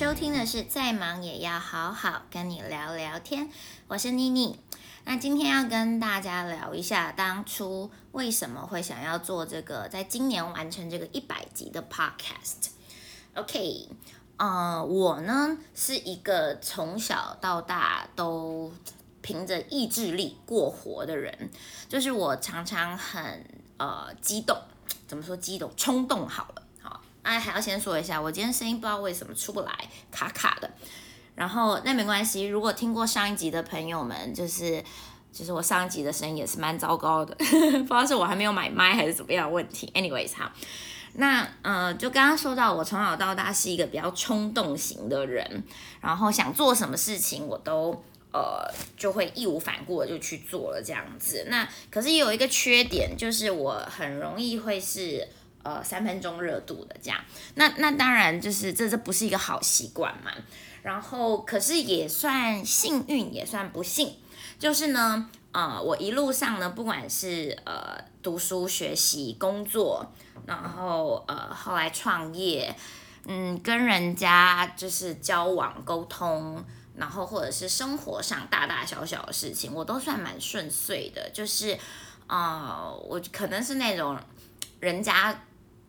收听的是《再忙也要好好跟你聊聊天》，我是妮妮。那今天要跟大家聊一下，当初为什么会想要做这个，在今年完成这个一百集的 Podcast。OK，呃，我呢是一个从小到大都凭着意志力过活的人，就是我常常很呃激动，怎么说激动？冲动好了。哎，还要先说一下，我今天声音不知道为什么出不来，卡卡的。然后那没关系，如果听过上一集的朋友们，就是其实我上一集的声音也是蛮糟糕的，不知道是我还没有买麦还是怎么样问题。Anyways，好，那呃，就刚刚说到，我从小到大是一个比较冲动型的人，然后想做什么事情我都呃就会义无反顾的就去做了这样子。那可是有一个缺点，就是我很容易会是。呃，三分钟热度的这样，那那当然就是这这不是一个好习惯嘛。然后可是也算幸运，也算不幸，就是呢，呃，我一路上呢，不管是呃读书、学习、工作，然后呃后来创业，嗯，跟人家就是交往沟通，然后或者是生活上大大小小的事情，我都算蛮顺遂的。就是啊，我可能是那种人家。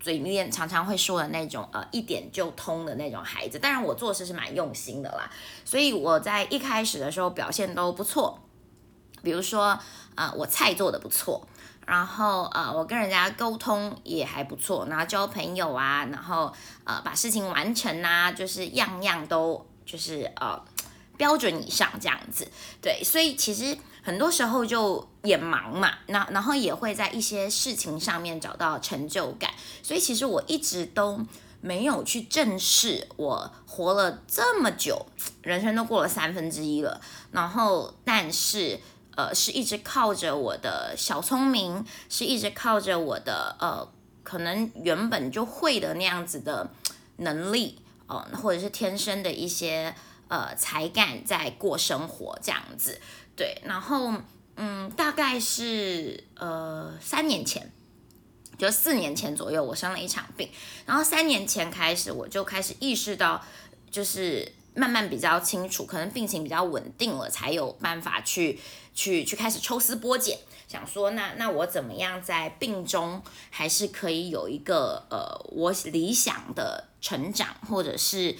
嘴里面常常会说的那种，呃，一点就通的那种孩子。当然，我做事是蛮用心的啦，所以我在一开始的时候表现都不错。比如说，呃，我菜做的不错，然后呃，我跟人家沟通也还不错，然后交朋友啊，然后呃，把事情完成啊，就是样样都就是呃标准以上这样子。对，所以其实。很多时候就也忙嘛，那然后也会在一些事情上面找到成就感，所以其实我一直都没有去正视我活了这么久，人生都过了三分之一了，然后但是呃是一直靠着我的小聪明，是一直靠着我的呃可能原本就会的那样子的能力哦，或者是天生的一些呃才干在过生活这样子。对，然后嗯，大概是呃三年前，就四年前左右，我生了一场病，然后三年前开始，我就开始意识到，就是慢慢比较清楚，可能病情比较稳定了，才有办法去去去开始抽丝剥茧，想说那那我怎么样在病中还是可以有一个呃我理想的成长，或者是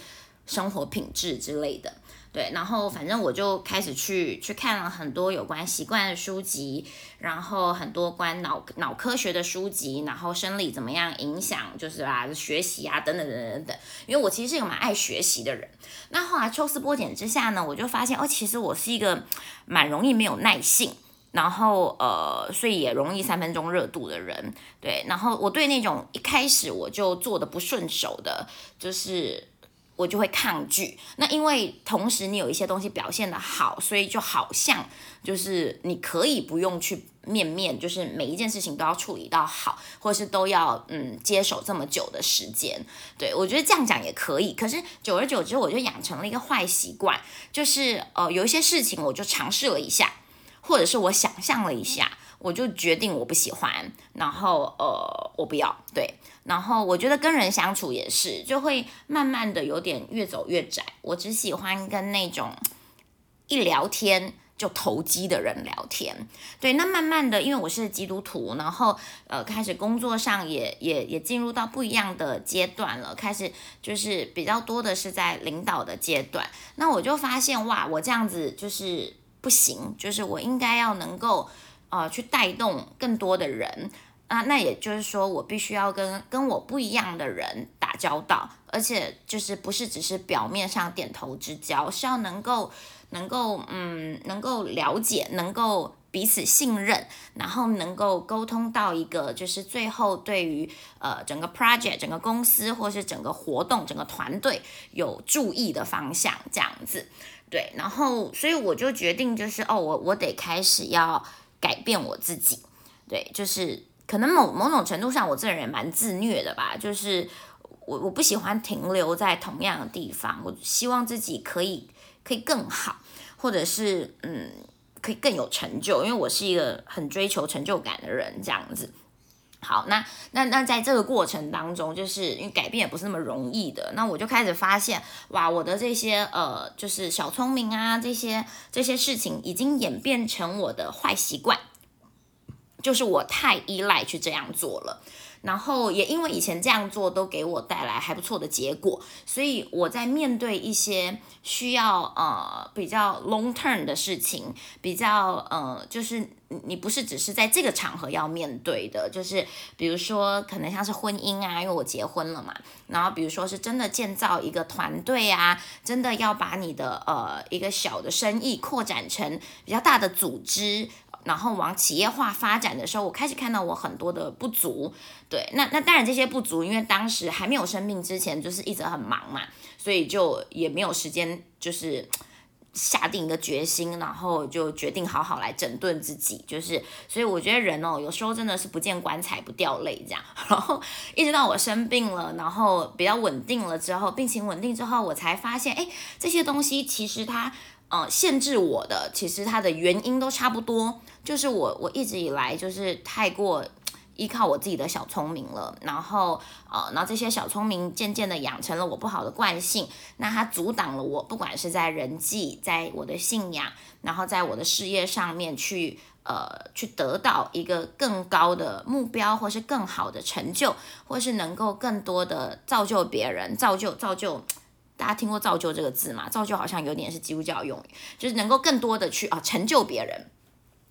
生活品质之类的。对，然后反正我就开始去去看了很多有关习惯的书籍，然后很多关脑脑科学的书籍，然后生理怎么样影响，就是啊学习啊等等等等等。因为我其实是一个蛮爱学习的人。那后来抽丝剥茧之下呢，我就发现哦，其实我是一个蛮容易没有耐性，然后呃，所以也容易三分钟热度的人。对，然后我对那种一开始我就做的不顺手的，就是。我就会抗拒，那因为同时你有一些东西表现的好，所以就好像就是你可以不用去面面，就是每一件事情都要处理到好，或是都要嗯接手这么久的时间。对我觉得这样讲也可以，可是久而久之我就养成了一个坏习惯，就是呃有一些事情我就尝试了一下，或者是我想象了一下。我就决定我不喜欢，然后呃，我不要对，然后我觉得跟人相处也是，就会慢慢的有点越走越窄。我只喜欢跟那种一聊天就投机的人聊天，对。那慢慢的，因为我是基督徒，然后呃，开始工作上也也也进入到不一样的阶段了，开始就是比较多的是在领导的阶段。那我就发现哇，我这样子就是不行，就是我应该要能够。呃，去带动更多的人啊，那也就是说，我必须要跟跟我不一样的人打交道，而且就是不是只是表面上点头之交，是要能够能够嗯，能够了解，能够彼此信任，然后能够沟通到一个就是最后对于呃整个 project、整个公司或是整个活动、整个团队有注意的方向这样子，对，然后所以我就决定就是哦，我我得开始要。改变我自己，对，就是可能某某种程度上，我这个人蛮自虐的吧。就是我我不喜欢停留在同样的地方，我希望自己可以可以更好，或者是嗯，可以更有成就。因为我是一个很追求成就感的人，这样子。好，那那那在这个过程当中，就是因为改变也不是那么容易的，那我就开始发现，哇，我的这些呃，就是小聪明啊，这些这些事情已经演变成我的坏习惯，就是我太依赖去这样做了。然后也因为以前这样做都给我带来还不错的结果，所以我在面对一些需要呃比较 long term 的事情，比较呃就是你不是只是在这个场合要面对的，就是比如说可能像是婚姻啊，因为我结婚了嘛，然后比如说是真的建造一个团队啊，真的要把你的呃一个小的生意扩展成比较大的组织。然后往企业化发展的时候，我开始看到我很多的不足。对，那那当然这些不足，因为当时还没有生病之前，就是一直很忙嘛，所以就也没有时间，就是下定一个决心，然后就决定好好来整顿自己。就是，所以我觉得人哦，有时候真的是不见棺材不掉泪这样。然后一直到我生病了，然后比较稳定了之后，病情稳定之后，我才发现，哎，这些东西其实它。呃，限制我的其实它的原因都差不多，就是我我一直以来就是太过依靠我自己的小聪明了，然后呃，然后这些小聪明渐渐的养成了我不好的惯性，那它阻挡了我，不管是在人际，在我的信仰，然后在我的事业上面去呃去得到一个更高的目标，或是更好的成就，或是能够更多的造就别人，造就造就。大家听过“造就”这个字吗？造就好像有点是基督教用语，就是能够更多的去啊成就别人，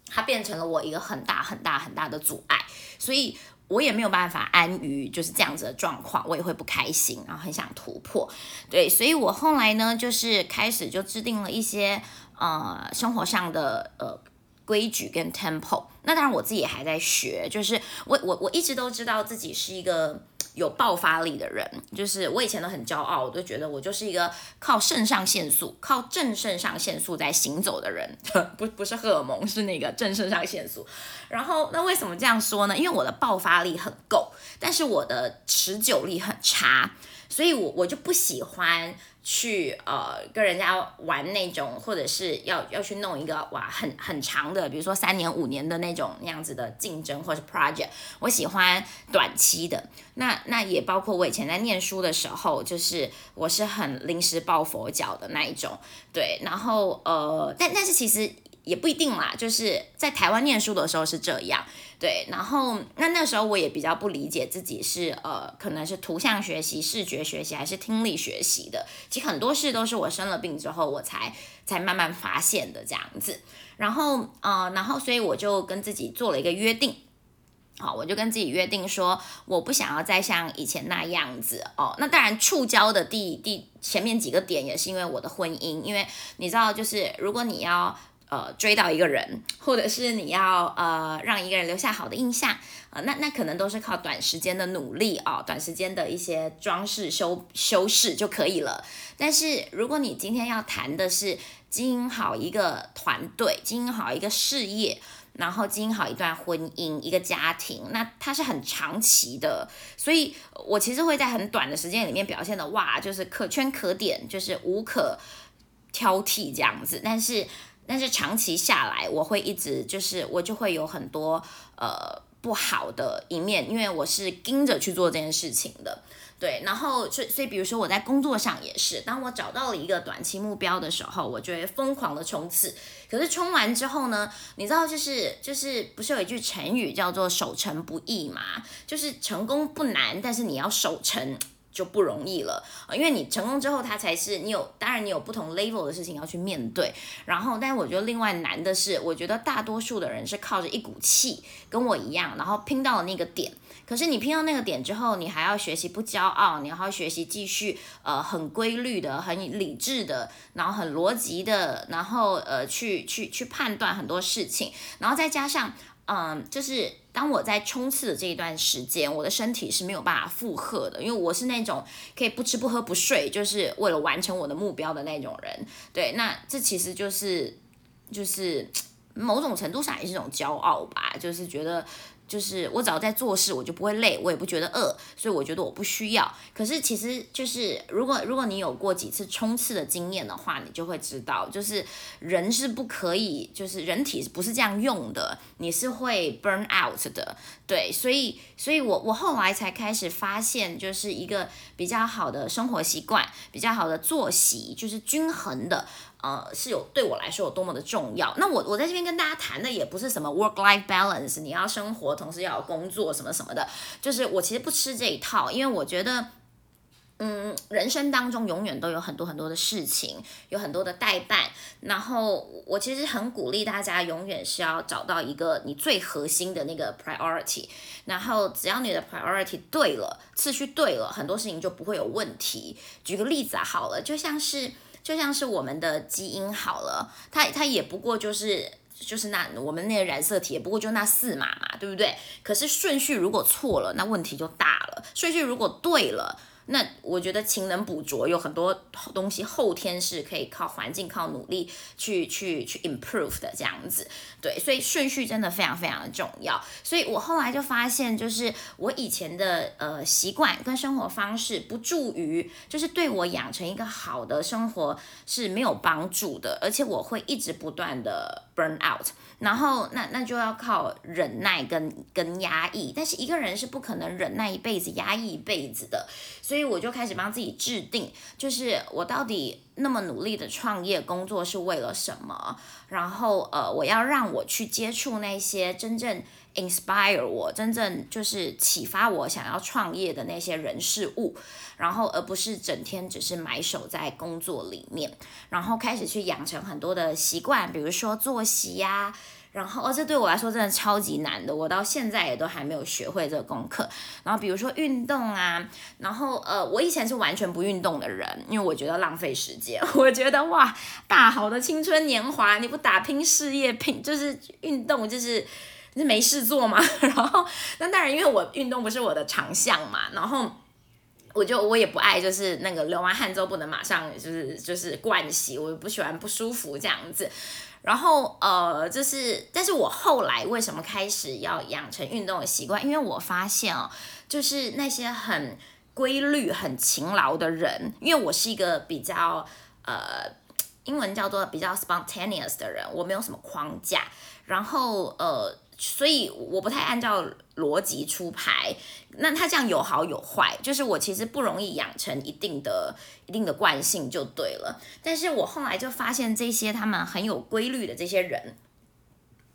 它变成了我一个很大很大很大的阻碍，所以我也没有办法安于就是这样子的状况，我也会不开心，然后很想突破。对，所以我后来呢，就是开始就制定了一些呃生活上的呃规矩跟 tempo。那当然我自己也还在学，就是我我我一直都知道自己是一个。有爆发力的人，就是我以前都很骄傲，我都觉得我就是一个靠肾上腺素、靠正肾上腺素在行走的人，不不是荷尔蒙，是那个正肾上腺素。然后那为什么这样说呢？因为我的爆发力很够，但是我的持久力很差，所以我我就不喜欢。去呃跟人家玩那种，或者是要要去弄一个哇很很长的，比如说三年五年的那种那样子的竞争或者 project，我喜欢短期的。那那也包括我以前在念书的时候，就是我是很临时抱佛脚的那一种，对。然后呃，但但是其实。也不一定啦，就是在台湾念书的时候是这样，对，然后那那时候我也比较不理解自己是呃，可能是图像学习、视觉学习还是听力学习的，其实很多事都是我生了病之后我才才慢慢发现的这样子，然后呃，然后所以我就跟自己做了一个约定。好，我就跟自己约定说，我不想要再像以前那样子哦。那当然，触礁的第第前面几个点也是因为我的婚姻，因为你知道，就是如果你要。呃，追到一个人，或者是你要呃让一个人留下好的印象，呃，那那可能都是靠短时间的努力啊，短时间的一些装饰修修饰就可以了。但是如果你今天要谈的是经营好一个团队，经营好一个事业，然后经营好一段婚姻、一个家庭，那它是很长期的。所以我其实会在很短的时间里面表现的哇，就是可圈可点，就是无可挑剔这样子。但是。但是长期下来，我会一直就是我就会有很多呃不好的一面，因为我是盯着去做这件事情的，对。然后所以所以比如说我在工作上也是，当我找到了一个短期目标的时候，我就会疯狂的冲刺。可是冲完之后呢，你知道就是就是不是有一句成语叫做守成不易嘛？就是成功不难，但是你要守成。就不容易了，因为你成功之后，它才是你有，当然你有不同 level 的事情要去面对。然后，但是我觉得另外难的是，我觉得大多数的人是靠着一股气，跟我一样，然后拼到了那个点。可是你拼到那个点之后，你还要学习不骄傲，你还要学习继续呃很规律的、很理智的，然后很逻辑的，然后呃去去去判断很多事情，然后再加上。嗯，就是当我在冲刺的这一段时间，我的身体是没有办法负荷的，因为我是那种可以不吃不喝不睡，就是为了完成我的目标的那种人。对，那这其实就是就是某种程度上也是一种骄傲吧，就是觉得。就是我只要在做事，我就不会累，我也不觉得饿，所以我觉得我不需要。可是其实就是如果如果你有过几次冲刺的经验的话，你就会知道，就是人是不可以，就是人体不是这样用的，你是会 burn out 的。对，所以所以我我后来才开始发现，就是一个比较好的生活习惯，比较好的作息，就是均衡的。呃，是有对我来说有多么的重要。那我我在这边跟大家谈的也不是什么 work life balance，你要生活同时要有工作什么什么的，就是我其实不吃这一套，因为我觉得，嗯，人生当中永远都有很多很多的事情，有很多的代办。然后我其实很鼓励大家，永远是要找到一个你最核心的那个 priority。然后只要你的 priority 对了，次序对了，很多事情就不会有问题。举个例子啊，好了，就像是。就像是我们的基因好了，它它也不过就是就是那我们那个染色体也不过就那四码嘛，对不对？可是顺序如果错了，那问题就大了；顺序如果对了。那我觉得勤能补拙，有很多东西后天是可以靠环境、靠努力去去去 improve 的这样子，对，所以顺序真的非常非常的重要。所以我后来就发现，就是我以前的呃习惯跟生活方式不助于，就是对我养成一个好的生活是没有帮助的，而且我会一直不断的 burn out。然后那那就要靠忍耐跟跟压抑，但是一个人是不可能忍耐一辈子、压抑一辈子的，所以我就开始帮自己制定，就是我到底那么努力的创业工作是为了什么？然后呃，我要让我去接触那些真正 inspire 我、真正就是启发我想要创业的那些人事物，然后而不是整天只是埋首在工作里面，然后开始去养成很多的习惯，比如说作息呀。然后，哦，这对我来说真的超级难的，我到现在也都还没有学会这个功课。然后，比如说运动啊，然后呃，我以前是完全不运动的人，因为我觉得浪费时间。我觉得哇，大好的青春年华，你不打拼事业，拼就是运动，就是你是没事做嘛。然后，那当然，因为我运动不是我的长项嘛，然后我就我也不爱，就是那个流完汗之后不能马上就是就是灌洗，我不喜欢不舒服这样子。然后呃，就是，但是我后来为什么开始要养成运动的习惯？因为我发现哦，就是那些很规律、很勤劳的人，因为我是一个比较呃，英文叫做比较 spontaneous 的人，我没有什么框架，然后呃。所以我不太按照逻辑出牌，那他这样有好有坏，就是我其实不容易养成一定的一定的惯性就对了。但是我后来就发现这些他们很有规律的这些人，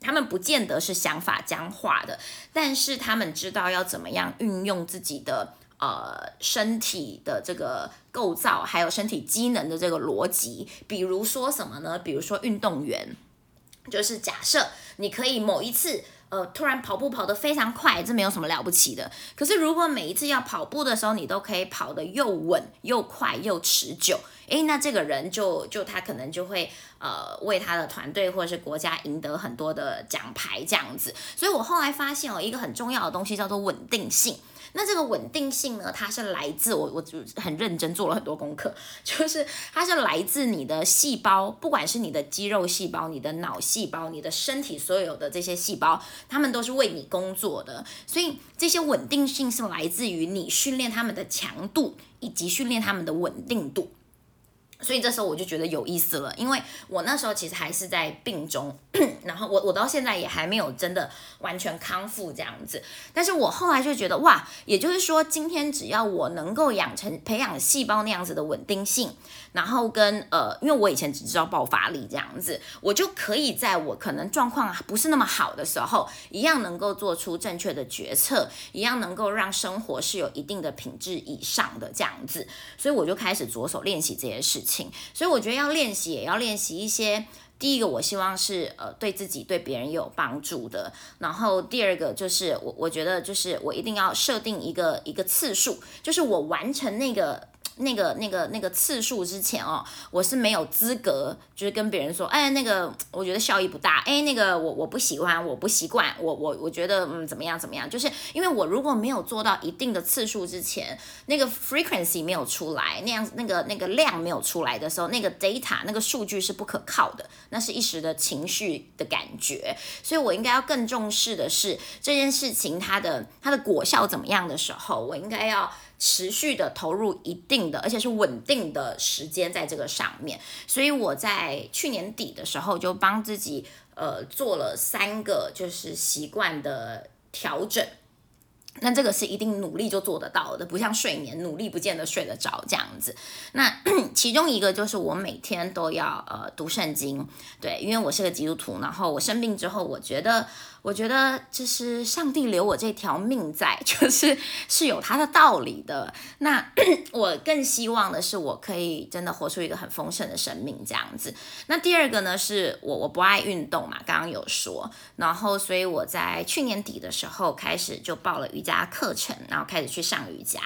他们不见得是想法僵化的，但是他们知道要怎么样运用自己的呃身体的这个构造，还有身体机能的这个逻辑。比如说什么呢？比如说运动员，就是假设你可以某一次。呃，突然跑步跑得非常快，这没有什么了不起的。可是如果每一次要跑步的时候，你都可以跑得又稳又快又持久，诶，那这个人就就他可能就会呃为他的团队或者是国家赢得很多的奖牌这样子。所以我后来发现哦，一个很重要的东西叫做稳定性。那这个稳定性呢？它是来自我，我就很认真做了很多功课，就是它是来自你的细胞，不管是你的肌肉细胞、你的脑细胞、你的身体所有的这些细胞，它们都是为你工作的。所以这些稳定性是来自于你训练它们的强度，以及训练它们的稳定度。所以这时候我就觉得有意思了，因为我那时候其实还是在病中，然后我我到现在也还没有真的完全康复这样子。但是我后来就觉得哇，也就是说今天只要我能够养成培养细胞那样子的稳定性，然后跟呃，因为我以前只知道爆发力这样子，我就可以在我可能状况不是那么好的时候，一样能够做出正确的决策，一样能够让生活是有一定的品质以上的这样子。所以我就开始着手练习这些事情。所以我觉得要练习，也要练习一些。第一个，我希望是呃对自己、对别人有帮助的。然后第二个就是我我觉得就是我一定要设定一个一个次数，就是我完成那个那个那个那个次数之前哦，我是没有资格就是跟别人说，哎，那个我觉得效益不大，哎，那个我我不喜欢，我不习惯，我我我觉得嗯怎么样怎么样，就是因为我如果没有做到一定的次数之前，那个 frequency 没有出来，那样那个那个量没有出来的时候，那个 data 那个数据是不可靠的，那是一时的情绪的感觉，所以我应该要更重视的是这件事情它的它的果效怎么样的时候，我应该要。持续的投入一定的，而且是稳定的时间在这个上面，所以我在去年底的时候就帮自己呃做了三个就是习惯的调整。那这个是一定努力就做得到的，不像睡眠，努力不见得睡得着这样子。那 其中一个就是我每天都要呃读圣经，对，因为我是个基督徒，然后我生病之后，我觉得。我觉得就是上帝留我这条命在，就是是有他的道理的。那 我更希望的是，我可以真的活出一个很丰盛的生命这样子。那第二个呢，是我我不爱运动嘛，刚刚有说，然后所以我在去年底的时候开始就报了瑜伽课程，然后开始去上瑜伽。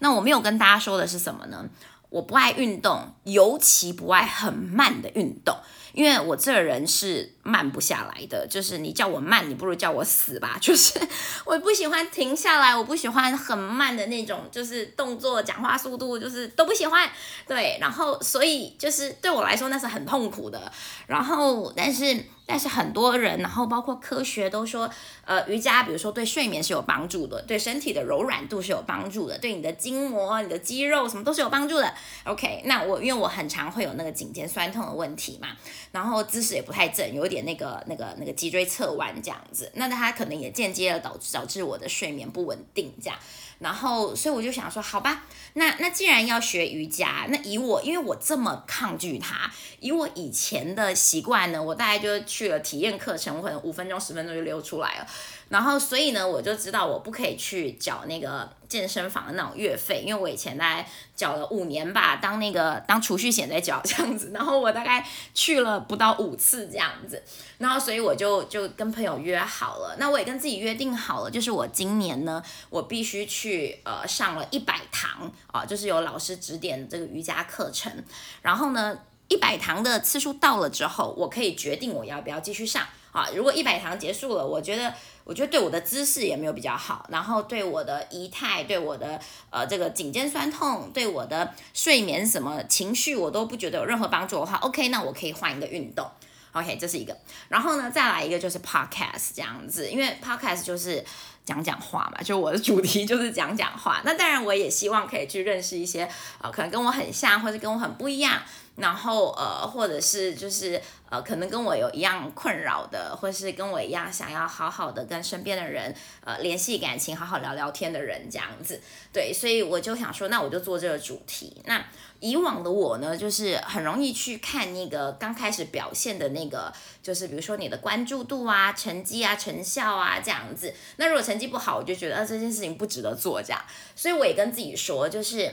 那我没有跟大家说的是什么呢？我不爱运动，尤其不爱很慢的运动。因为我这人是慢不下来的，就是你叫我慢，你不如叫我死吧。就是我不喜欢停下来，我不喜欢很慢的那种，就是动作、讲话速度，就是都不喜欢。对，然后所以就是对我来说那是很痛苦的。然后但是。但是很多人，然后包括科学都说，呃，瑜伽比如说对睡眠是有帮助的，对身体的柔软度是有帮助的，对你的筋膜、你的肌肉什么都是有帮助的。OK，那我因为我很常会有那个颈肩酸痛的问题嘛，然后姿势也不太正，有点那个那个那个脊椎侧弯这样子，那它可能也间接的导致导致我的睡眠不稳定这样。然后，所以我就想说，好吧，那那既然要学瑜伽，那以我，因为我这么抗拒它，以我以前的习惯呢，我大概就去了体验课程，我可能五分钟、十分钟就溜出来了。然后，所以呢，我就知道我不可以去找那个健身房的那种月费，因为我以前大概缴了五年吧，当那个当储蓄险在缴这样子。然后我大概去了不到五次这样子，然后所以我就就跟朋友约好了，那我也跟自己约定好了，就是我今年呢，我必须去呃上了一百堂啊，就是有老师指点这个瑜伽课程。然后呢，一百堂的次数到了之后，我可以决定我要不要继续上啊。如果一百堂结束了，我觉得。我觉得对我的姿势也没有比较好，然后对我的仪态，对我的呃这个颈肩酸痛，对我的睡眠什么情绪，我都不觉得有任何帮助的话，OK，那我可以换一个运动，OK，这是一个。然后呢，再来一个就是 Podcast 这样子，因为 Podcast 就是讲讲话嘛，就我的主题就是讲讲话。那当然我也希望可以去认识一些呃可能跟我很像或者跟我很不一样。然后呃，或者是就是呃，可能跟我有一样困扰的，或是跟我一样想要好好的跟身边的人呃联系感情，好好聊聊天的人这样子。对，所以我就想说，那我就做这个主题。那以往的我呢，就是很容易去看那个刚开始表现的那个，就是比如说你的关注度啊、成绩啊、成效啊这样子。那如果成绩不好，我就觉得这件事情不值得做这样。所以我也跟自己说，就是。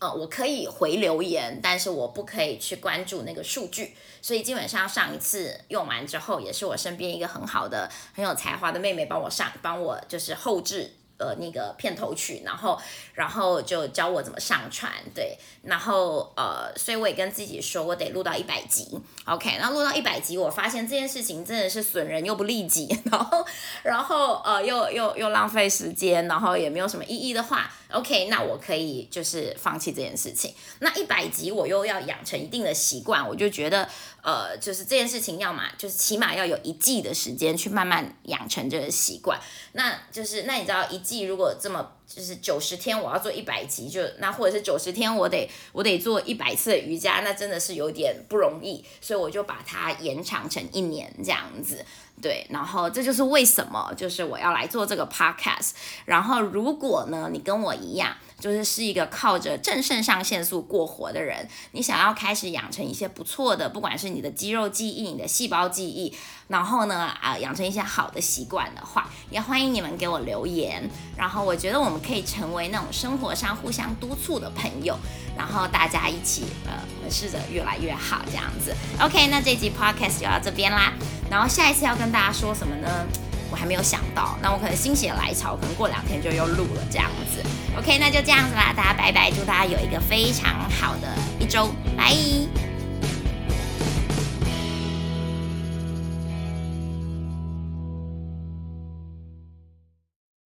呃，我可以回留言，但是我不可以去关注那个数据。所以基本上上一次用完之后，也是我身边一个很好的、很有才华的妹妹帮我上，帮我就是后置。呃，那个片头曲，然后，然后就教我怎么上传，对，然后呃，所以我也跟自己说，我得录到一百集，OK，然后录到一百集，我发现这件事情真的是损人又不利己，然后，然后呃，又又又浪费时间，然后也没有什么意义的话，OK，那我可以就是放弃这件事情。那一百集我又要养成一定的习惯，我就觉得呃，就是这件事情要嘛，就是起码要有一季的时间去慢慢养成这个习惯。那就是那你知道一季如果这么就是九十天我要做一百集，就那或者是九十天我得我得做一百次瑜伽，那真的是有点不容易，所以我就把它延长成一年这样子。对，然后这就是为什么就是我要来做这个 podcast。然后如果呢你跟我一样。就是是一个靠着正肾上腺素过活的人，你想要开始养成一些不错的，不管是你的肌肉记忆、你的细胞记忆，然后呢啊养成一些好的习惯的话，也欢迎你们给我留言。然后我觉得我们可以成为那种生活上互相督促的朋友，然后大家一起呃试着越来越好这样子。OK，那这集 Podcast 就到这边啦。然后下一次要跟大家说什么呢？我还没有想到。那我可能心血来潮，可能过两天就又录了这样子。OK，那就这样子啦，大家拜拜，祝大家有一个非常好的一周，拜。